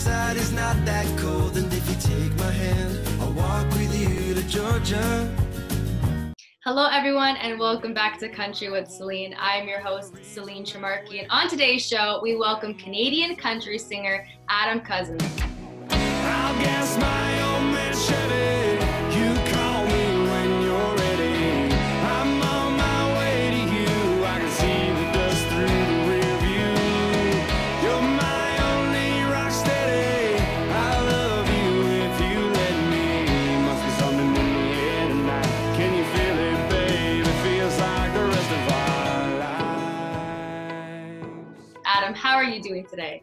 outside is not that cold, and if you take my hand, I'll walk with you to Georgia. Hello, everyone, and welcome back to Country with Celine. I'm your host, Celine Tremarky, and on today's show, we welcome Canadian country singer Adam Cousins. Adam, how are you doing today?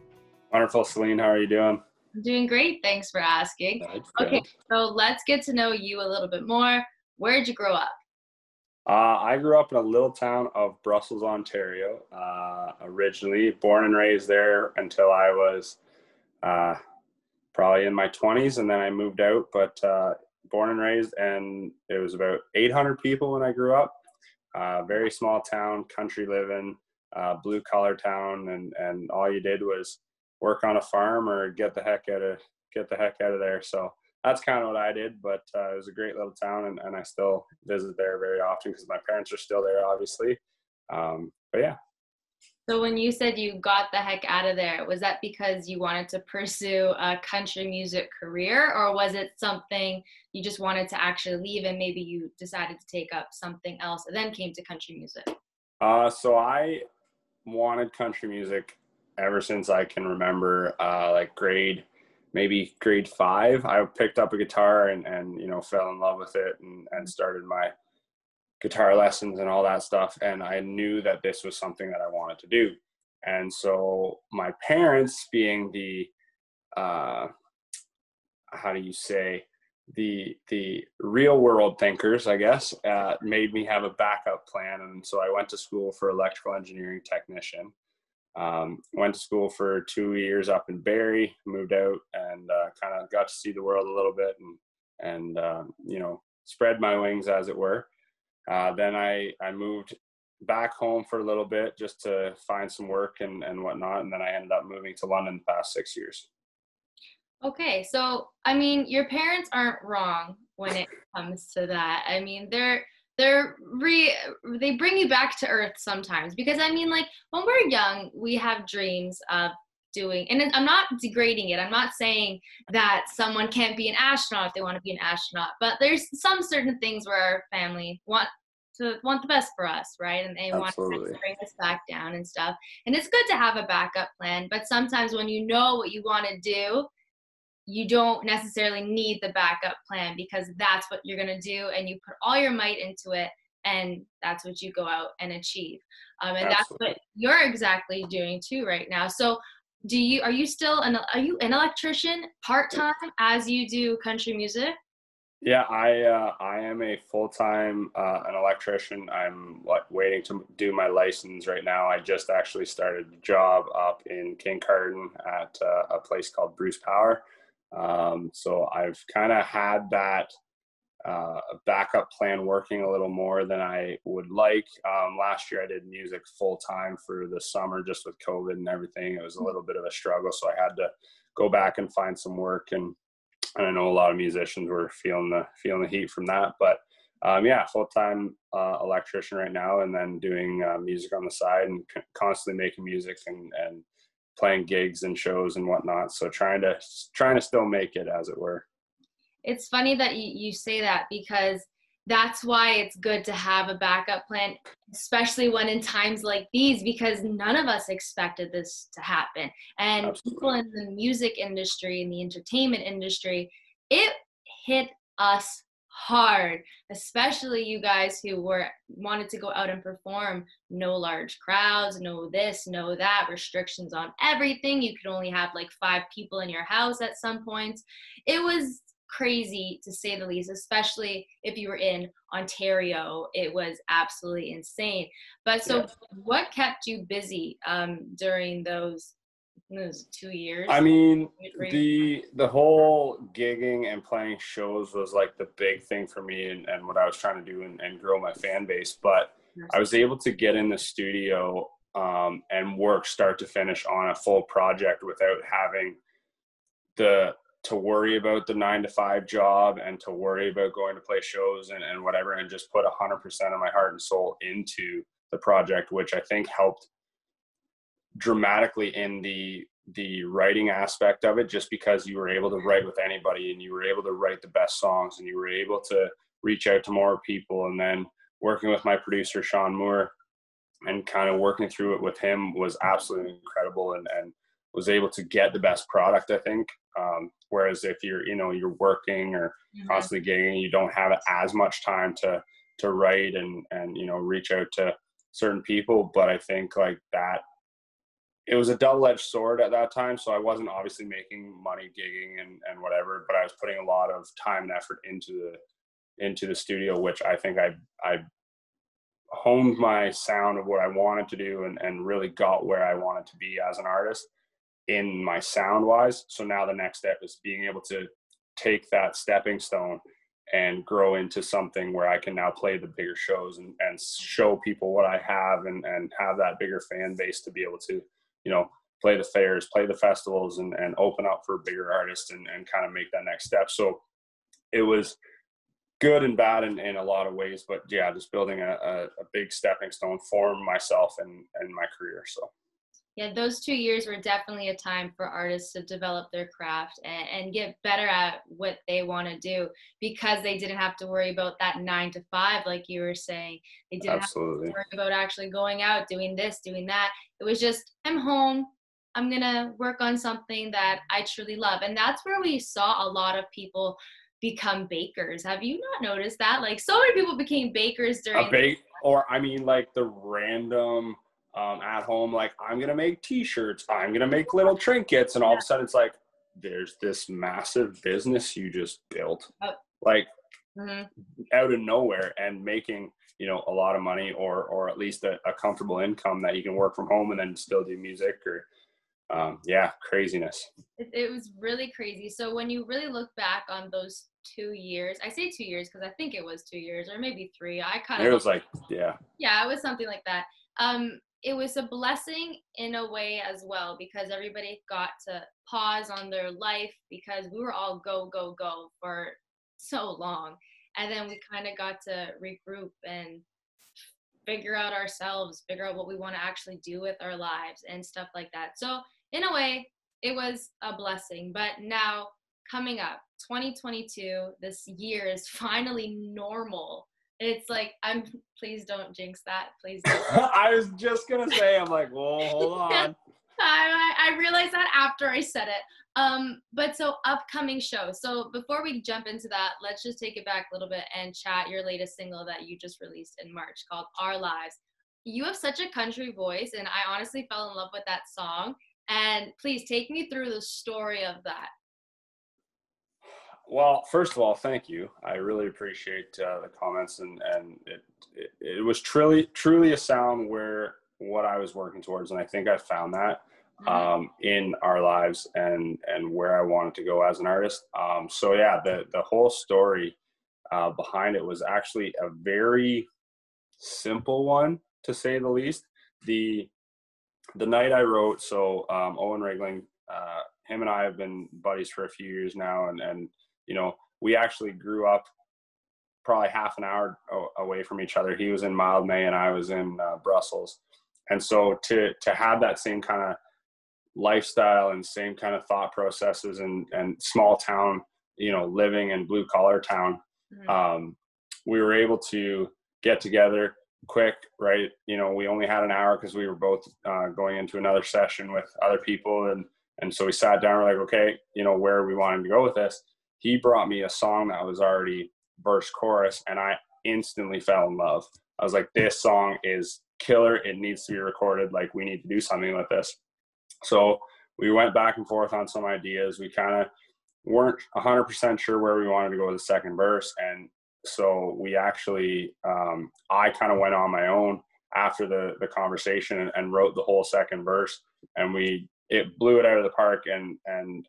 Wonderful, Celine. How are you doing? I'm doing great. Thanks for asking. Okay, good. so let's get to know you a little bit more. Where'd you grow up? Uh, I grew up in a little town of Brussels, Ontario. Uh, originally born and raised there until I was uh, probably in my 20s, and then I moved out. But uh, born and raised, and it was about 800 people when I grew up. Uh, very small town, country living, uh, blue collar town, and and all you did was work on a farm or get the heck out of get the heck out of there. So that's kind of what I did, but uh, it was a great little town, and, and I still visit there very often because my parents are still there, obviously. Um, but yeah, So, when you said you got the heck out of there, was that because you wanted to pursue a country music career, or was it something you just wanted to actually leave and maybe you decided to take up something else and then came to country music? uh, so I wanted country music ever since I can remember, uh, like grade maybe grade five. I picked up a guitar and and you know fell in love with it and and started my guitar lessons and all that stuff. And I knew that this was something that I wanted to do. And so my parents, being the uh, how do you say the the real world thinkers, I guess, uh, made me have a backup plan. And so I went to school for electrical engineering technician. Um, went to school for two years up in Barrie, moved out, and uh, kind of got to see the world a little bit, and and uh, you know spread my wings as it were. Uh, then I I moved back home for a little bit just to find some work and and whatnot, and then I ended up moving to London the past six years. Okay, so I mean, your parents aren't wrong when it comes to that. I mean, they're they're re they bring you back to earth sometimes because I mean, like when we're young, we have dreams of doing, and I'm not degrading it. I'm not saying that someone can't be an astronaut if they want to be an astronaut, but there's some certain things where our family want to want the best for us, right? And they want to bring us back down and stuff. And it's good to have a backup plan, but sometimes when you know what you want to do, you don't necessarily need the backup plan because that's what you're going to do and you put all your might into it and that's what you go out and achieve um, and that's what you're exactly doing too right now so do you are you still an are you an electrician part-time as you do country music Yeah, I uh, I am a full time uh, an electrician. I'm like waiting to do my license right now. I just actually started a job up in Kincardine at uh, a place called Bruce Power. Um, so I've kind of had that uh, backup plan working a little more than I would like. Um, last year I did music full time for the summer just with COVID and everything. It was a little bit of a struggle, so I had to go back and find some work and and I know a lot of musicians were feeling the feeling the heat from that. But um, yeah, full time uh, electrician right now, and then doing uh, music on the side and c- constantly making music and and playing gigs and shows and whatnot. So trying to trying to still make it, as it were. it's funny that you, you say that because that's why it's good to have a backup plan especially when in times like these because none of us expected this to happen and people in the music industry and the entertainment industry it hit us hard especially you guys who were wanted to go out and perform no large crowds no this no that restrictions on everything you could only have like five people in your house at some points it was crazy to say the least, especially if you were in Ontario. It was absolutely insane. But so, Yeah. what kept you busy um, during those, those two years? I mean, the the whole gigging and playing shows was like the big thing for me and, and what I was trying to do and, and grow my fan base. But I was able to get in the studio um, and work start to finish on a full project without having the to worry about the nine to five job and to worry about going to play shows and, and whatever and just put 100% of my heart and soul into the project which i think helped dramatically in the the writing aspect of it just because you were able to write with anybody and you were able to write the best songs and you were able to reach out to more people. And then working with my producer sean moore and kind of working through it with him was absolutely incredible and, and was able to get the best product i think. Um, whereas if you're you know you're working or Mhm. constantly gigging you don't have as much time to to write and and you know reach out to certain people. But i think like that it was a double-edged sword at that time so i wasn't obviously making money gigging and and whatever but i was putting a lot of time and effort into the into the studio which i think i i honed my sound of what i wanted to do and and really got where i wanted to be as an artist in my sound wise so now the next step is being able to take that stepping stone and grow into something where I can now play the bigger shows and, and show people what I have and, and have that bigger fan base to be able to, you know, play the fairs, play the festivals and, and open up for bigger artists and, and kind of make that next step. So it was good and bad in, in a lot of ways, but yeah, just building a, a, a big stepping stone for myself and, and my career. So yeah those two years were definitely a time for artists to develop their craft and, and get better at what they want to do because they didn't have to worry about that nine to five like you were saying. They didn't absolutely. have to worry about actually going out doing this doing that. It was just i'm home. I'm gonna work on something that i truly love. And that's where we saw a lot of people become bakers. Have you not noticed that? Like so many people became bakers during a bake or I mean like the random um, at home like I'm gonna make T-shirts, I'm gonna make little trinkets, and all of a sudden it's like there's this massive business you just built, like Mhm. out of nowhere, and making you know a lot of money or or at least a, a comfortable income that you can work from home and then still do music or um, yeah craziness. It, it was really crazy. So when you really look back on those two years, I say two years because I think it was two years or maybe three. I kind of It was like yeah yeah, it was something like that. Um, it was a blessing in a way as well because everybody got to pause on their life because we were all go go go for so long, and then we kind of got to regroup and figure out ourselves, figure out what we want to actually do with our lives and stuff like that. So in a way, it was a blessing. But now coming up, 2022, this year is finally normal. It's like I'm. Please don't jinx that. Please. Don't. I was just gonna say I'm like whoa hold on I, I realized that after I said it. Um, but so upcoming shows. So before we jump into that, let's just take it back a little bit and chat your latest single that you just released in March called Our Lives. You have such a country voice, and I honestly fell in love with that song. And please take me through the story of that. Well, first of all, thank you. I really appreciate uh, the comments, and and it, it it was truly truly a sound where what I was working towards, and I think I found that Mhm. um, in our lives and and where I wanted to go as an artist. Um, so yeah, the the whole story uh, behind it was actually a very simple one to say the least. The the night I wrote, so um, Owen Riegling, uh, him and I have been buddies for a few years now, and and you know we actually grew up probably half an hour away from each other. He was in Mildmay and I was in uh, Brussels, and so to to have that same kind of lifestyle and same kind of thought processes and and small town, you know, living in blue collar town, Mhm. um, we were able to get together quick, right? You know, we only had an hour because we were both uh, going into another session with other people, and and so we sat down. We're like, okay, you know, where are we wanting to go with this? He brought me a song that was already verse chorus, and I instantly fell in love. I was like, this song is killer. It needs to be recorded. Like, we need to do something with this. So we went back and forth on some ideas. We kind of weren't 100% sure where we wanted to go with the second verse. And so we actually, um, I kind of went on my own after the, the conversation and, and wrote the whole second verse. And we, it blew it out of the park. And, and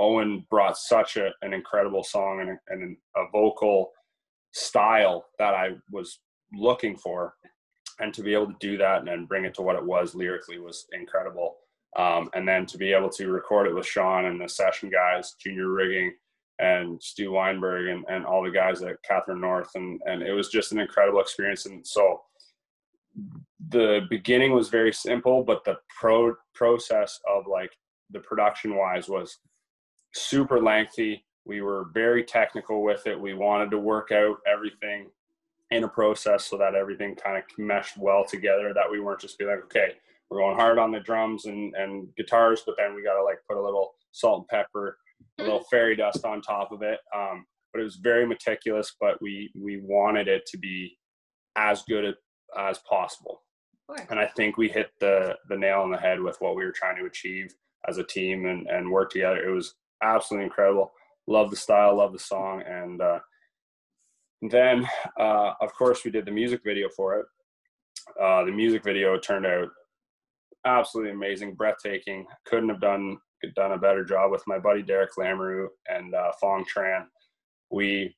Owen brought such a, an incredible song and, a- and a vocal style that I was looking for. And to be able to do that and then bring it to what it was lyrically was incredible. Um, and then to be able to record it with Sean and the session guys, Junior Rigging, and Stu Weinberg, and, and all the guys at Catherine North, and and it was just an incredible experience. And so the beginning was very simple, but the pro process of like the production wise was super lengthy. We were very technical with it. We wanted to work out everything in a process so that everything kind of meshed well together. That we weren't just be like, okay, we're going hard on the drums and, and guitars, but then we got to like put a little salt and pepper, a little fairy dust on top of it. Um, but it was very meticulous, but we, we wanted it to be as good as possible. And I think we hit the, the nail on the head with what we were trying to achieve as a team and, and work together. It was absolutely incredible. Love the style, love the song. And, uh, then, uh, of course, we did the music video for it. Uh, the music video turned out absolutely amazing, breathtaking. Couldn't have done done a better job with my buddy Derek Lamoureux and uh, Fong Tran. We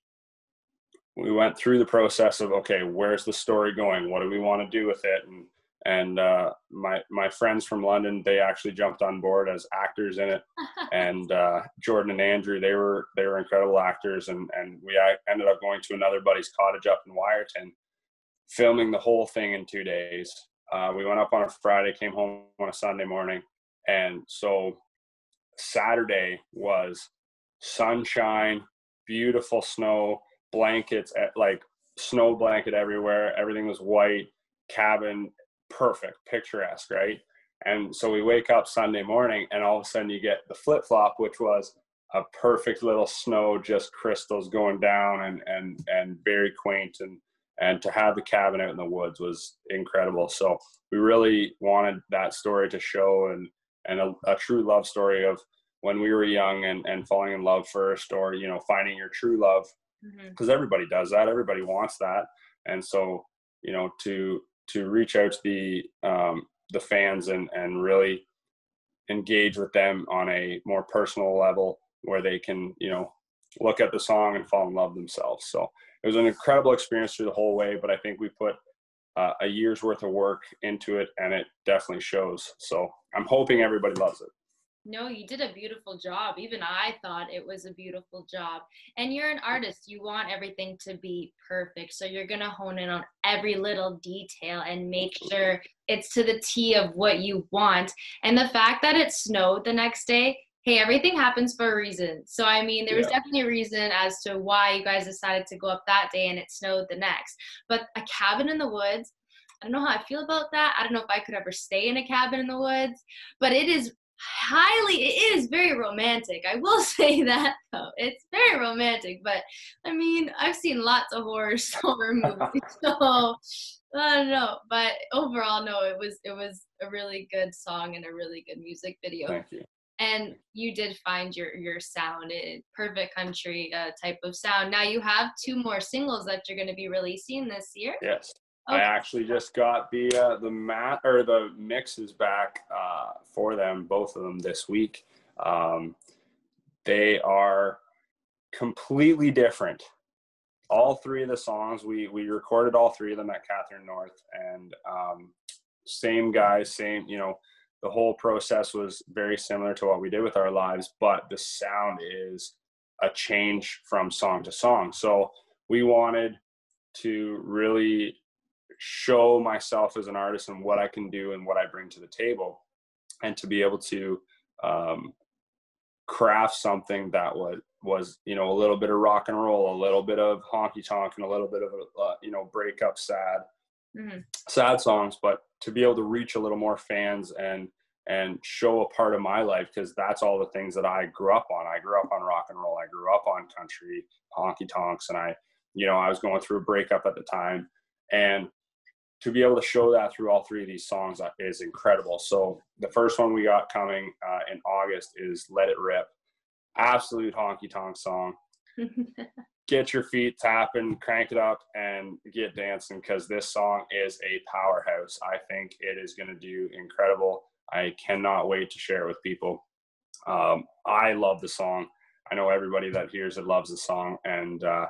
we went through the process of okay, where's the story going? What do we want to do with it? And and uh, my my friends from London, they actually jumped on board as actors in it. and uh, Jordan and Andrew, they were they were incredible actors, and and we ended up going to another buddy's cottage up in Wiarton, filming the whole thing in two days. Uh, we went up on a Friday, came home on a Sunday morning, and so Saturday was sunshine, beautiful snow, blankets at like snow blanket everywhere. Everything was white, cabin perfect, picturesque, right? And so we wake up Sunday morning, and all of a sudden you get the flip flop, which was a perfect little snow, just crystals going down, and and and very quaint and and to have the cabin out in the woods was incredible. So we really wanted that story to show and and a, a true love story of when we were young and and falling in love first, or you know finding your true love, because mm-hmm. everybody does that. Everybody wants that, and so you know to to reach out to the um, the fans and and really engage with them on a more personal level where they can you know look at the song and fall in love themselves. So it was an incredible experience through the whole way, but I think we put uh, a year's worth of work into it and it definitely shows. So I'm hoping everybody loves it. No, you did a beautiful job. Even I thought it was a beautiful job. And you're an artist. You want everything to be perfect. So you're going to hone in on every little detail and make sure it's to the T of what you want. And the fact that it snowed the next day, hey, everything happens for a reason. So, I mean, there was yeah. definitely a reason as to why you guys decided to go up that day and it snowed the next. But a cabin in the woods, I don't know how I feel about that. I don't know if I could ever stay in a cabin in the woods, but it is highly it is very romantic. I will say that though. It's very romantic but i mean i've seen lots of horror horror movies so i don't know. But overall no it was it was a really good song and a really good music video. Thank you. and you did find your your sound. In perfect country uh, type of sound. Now you have two more singles that you're going to be releasing this year. Yes Okay. I actually just got the uh, the mat or the mixes back uh, for them, both of them this week. Um, they are completely different. All three of the songs we we recorded all three of them at Catherine North, and um, same guys, same you know. The whole process was very similar to what we did with our lives, but the sound is a change from song to song. So we wanted to really show myself as an artist and what I can do and what I bring to the table, and to be able to um, craft something that was was you know a little bit of rock and roll, a little bit of honky tonk, and a little bit of uh, you know breakup sad mm-hmm. sad songs, but to be able to reach a little more fans and and show a part of my life because that's all the things that I grew up on. I grew up on rock and roll. I grew up on country, honky tonks, and I, you know, I was going through a breakup at the time, and to be able to show that through all three of these songs is incredible. So the first one we got coming uh, in August is "Let It Rip," absolute honky tonk song. get your feet tapping, crank it up, and get dancing because this song is a powerhouse. I think it is going to do incredible. I cannot wait to share it with people. Um, I love the song. I know everybody that hears it loves the song, and uh,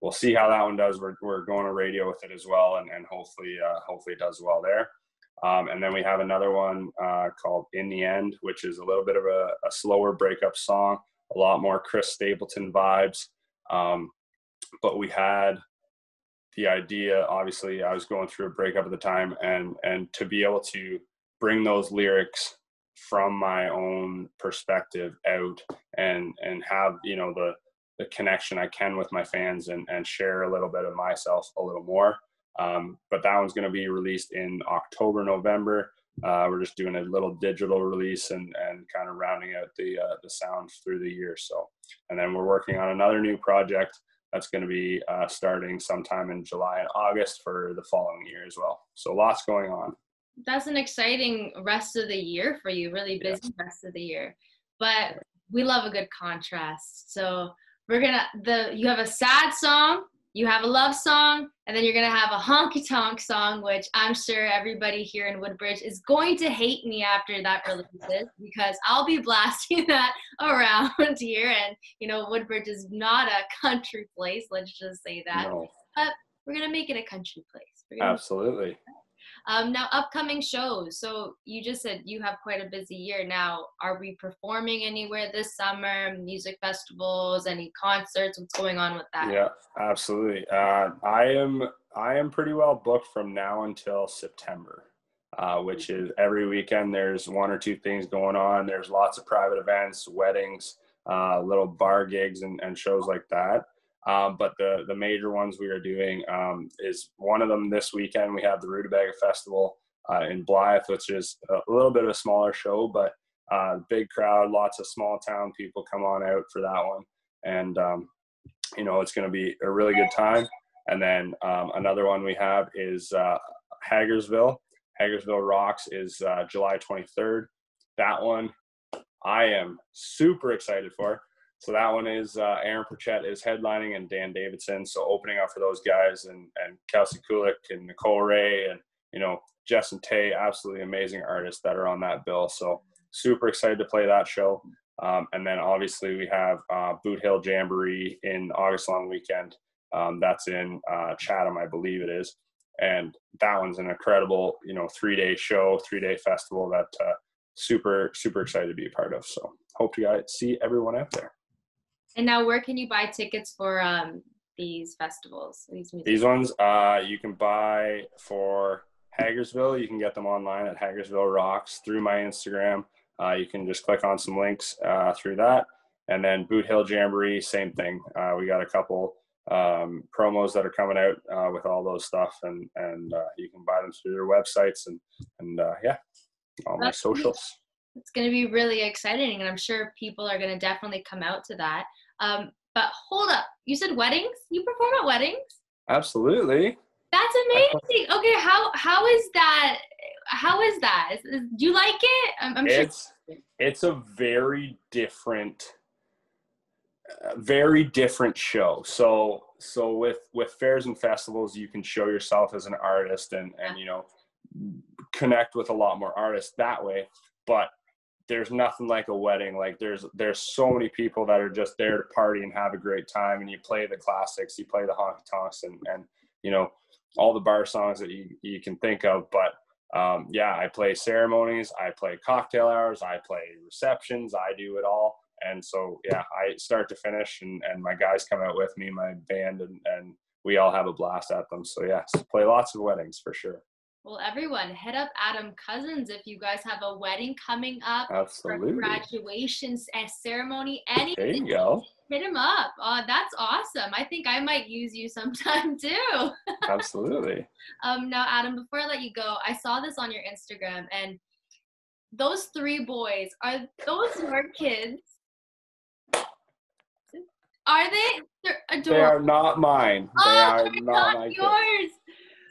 we'll see how that one does. We're, we're going to radio with it as well, and, and hopefully uh, hopefully it does well there. Um, and then we have another one uh, called In the End, which is a little bit of a, a slower breakup song, a lot more Chris Stapleton vibes. Um, but we had the idea, obviously, I was going through a breakup at the time, and and to be able to bring those lyrics from my own perspective out and and have you know the the connection I can with my fans and and share a little bit of myself a little more um, but that one's going to be released in October, November. Uh, we're just doing a little digital release and, and kind of rounding out the uh, the sound through the year. So, and then we're working on another new project that's going to be uh, starting sometime in July and August for the following year as well. So, lots going on. That's an exciting rest of the year for you. Really busy rest of the year, but we love a good contrast. So we're gonna the you have a sad song you have a love song, and then you're gonna have a honky tonk song, which I'm sure everybody here in Woodbridge is going to hate me after that releases because I'll be blasting that around here. And you know, Woodbridge is not a country place. Let's just say that. No. But we're gonna make it a country place. Absolutely. Um, now, upcoming shows. So you just said you have quite a busy year now. Are we performing anywhere this summer? Music festivals? Any concerts? What's going on with that? Yeah, absolutely. Uh, I am I am pretty well booked from now until September. Uh, which is every weekend there's one or two things going on. There's lots of private events, weddings, uh, little bar gigs, and, and shows like that. Um, but the the major ones we are doing um, is one of them this weekend. We have the Rutabaga Festival uh, in Blyth, which is a little bit of a smaller show, but uh, big crowd, lots of small town people come on out for that one, and um, you know it's going to be a really good time. And then um, another one we have is uh, Hagersville. Hagersville Rocks is uh, July 23rd. That one I am super excited for. So that one is uh, Aaron Pritchett is headlining and Dan Davidson. So opening up for those guys and and Kelsey Kulik and Nicole Ray and you know Jess and Tay, absolutely amazing artists that are on that bill. So super excited to play that show. Um, and then obviously we have uh, Boot Hill Jamboree in August long weekend. Um, that's in uh, Chatham, I believe it is. And that one's an incredible, you know, three day show, three day festival that uh, super, super excited to be a part of. So hope to guys see everyone out there. And now, where can you buy tickets for um, these festivals? These, these ones, uh, you can buy for Hagersville. You can get them online at Hagersville Rocks through my Instagram. Uh, you can just click on some links uh, through that. And then Boot Hill Jamboree, same thing. Uh, we got a couple um, promos that are coming out uh, with all those stuff, and and uh, you can buy them through their websites and and uh, yeah, all my socials. It's going to be really exciting, and I'm sure people are going to definitely come out to that. Um, but hold up, you said weddings? You perform at weddings? Absolutely. That's amazing. Okay, how how is that? How is that? Is, do you like it? I'm, I'm it's sure. it's a very different, uh, very different show. So so with with fairs and festivals, you can show yourself as an artist and and you know connect with a lot more artists that way. But there's nothing like a wedding. Like there's there's so many people that are just there to party and have a great time, and you play the classics, you play the honky tonks, and and you know all the bar songs that you you can think of. But um, yeah, I play ceremonies, I play cocktail hours, I play receptions, I do it all. And so yeah, I start to finish, and and my guys come out with me, my band, and and we all have a blast at them. So yeah, play lots of weddings for sure. Well, everyone, hit up Adam Cousins if you guys have a wedding coming up, Absolutely. graduation ceremony, anything. There you go. Hit him up. Oh, that's awesome. I think I might use you sometime too. Absolutely. um, now, Adam, before I let you go, I saw this on your Instagram, and those three boys are those your kids? Are they? They're adorable. They are not mine. They oh, are not, not my yours. Kids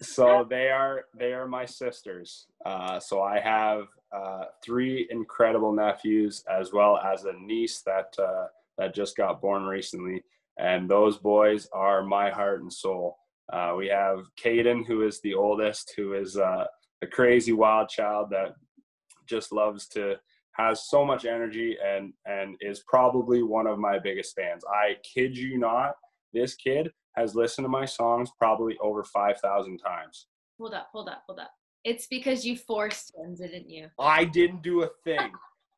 so they are they are my sisters. Uh, so I have uh, three incredible nephews as well as a niece that uh, that just got born recently, and those boys are my heart and soul. Uh, we have Caden, who is the oldest, who is uh, a crazy wild child that just loves to has so much energy and and is probably one of my biggest fans. I kid you not, this kid has listened to my songs probably over 5,000 times. Hold up, hold up, hold up. It's because you forced him, didn't you? I didn't do a thing.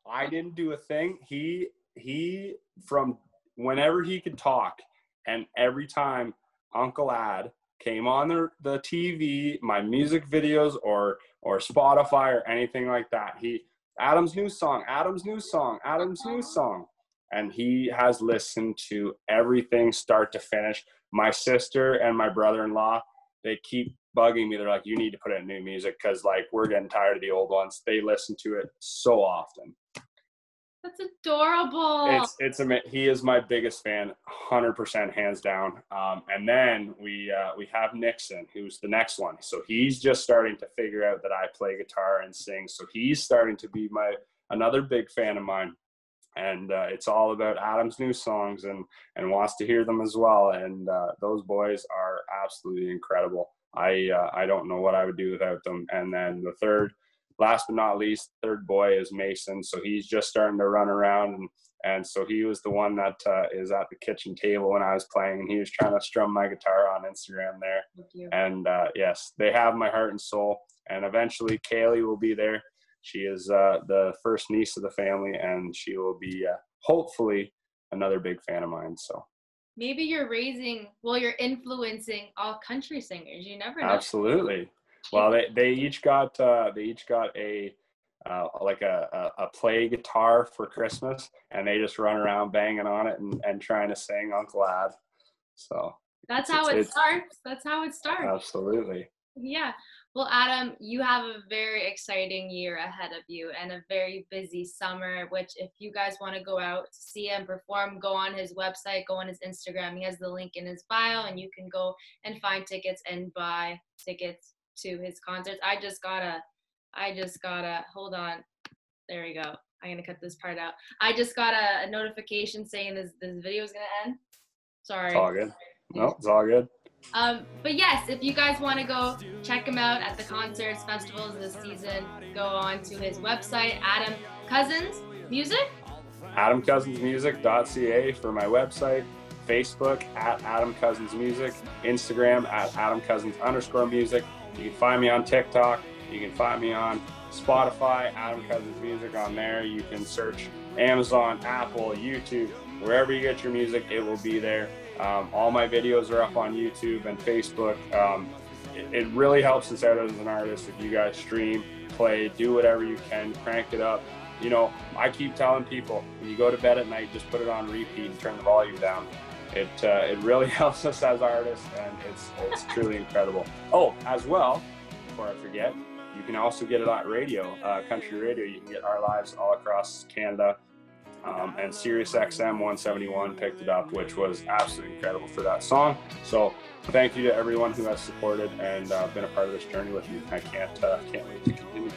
I didn't do a thing. He he from whenever he could talk, and every time Uncle Ad came on the the TV, my music videos or or Spotify or anything like that, he Adam's new song, Adam's new song, Adam's new song, and he has listened to everything start to finish. My sister and my brother-in-law, they keep bugging me. They're like, "You need to put in new music because like we're getting tired of the old ones." They listen to it so often. That's adorable. It's it's ama- he is my biggest fan, hundred percent, hands down. Um, and then we uh, we have Nixon, who's the next one. So he's just starting to figure out that I play guitar and sing. So he's starting to be my another big fan of mine. And uh, it's all about Adam's new songs and and wants to hear them as well. And uh, those boys are absolutely incredible. I uh, I don't know what I would do without them. And then the third last but not least, third boy is Mason. So he's just starting to run around, and and so he was the one that uh, is at the kitchen table when I was playing, and he was trying to strum my guitar on Instagram there. Thank you. And uh, yes, they have my heart and soul. And eventually, Kaylee will be there. She is uh, the first niece of the family, and she will be uh, hopefully another big fan of mine. So Maybe you're raising, well, you're influencing all country singers. You never know. absolutely. Well, they, they each got uh, they each got a uh, like a, a, a play guitar for Christmas, and they just run around banging on it and, and trying to sing Uncle Ad. So That's how it starts. That's how it starts. absolutely, Yeah. Well, Adam, you have a very exciting year ahead of you and a very busy summer, which if you guys want to go out to see him perform, go on his website, go on his Instagram. He has the link in his bio and you can go and find tickets and buy tickets to his concerts. I just gotta, I just gotta, hold on. There we go. I'm gonna cut this part out. I just got a, a notification saying this this video is gonna end. Sorry. it's all good. No, it's all good. Um, but yes, if you guys want to go check him out at the concerts, festivals this season, go on to his website, Adam Cousins Music. AdamCousinsMusic.ca for my website, Facebook at Adam Cousins Music, Instagram at Adam Cousins underscore music. You can find me on TikTok. You can find me on Spotify, Adam Cousins Music on there. You can search Amazon, Apple, YouTube, wherever you get your music, it will be there. Um, all my videos are up on YouTube and Facebook. Um, it, it really helps us out as an artist if you guys stream, play, do whatever you can, crank it up. You know, I keep telling people when you go to bed at night, just put it on repeat and turn the volume down. It uh, it really helps us as artists, and it's it's truly incredible. Oh, as well, before I forget, you can also get it on radio, uh, country radio. You can get our lives all across Canada. Um, and Sirius XM 171 picked it up, which was absolutely incredible for that song. So thank you to everyone who has supported and uh, been a part of this journey with me. I can't uh, can't wait to continue.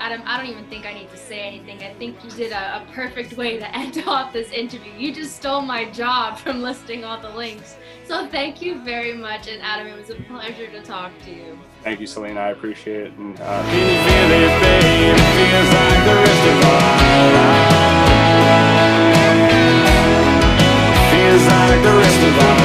Adam, I don't even think I need to say anything. I think you did a, a perfect way to end off this interview. You just stole my job from listing all the links. So thank you very much. And Adam, it was a pleasure to talk to you. Thank you, Selena. I appreciate it. And uh, the rest of our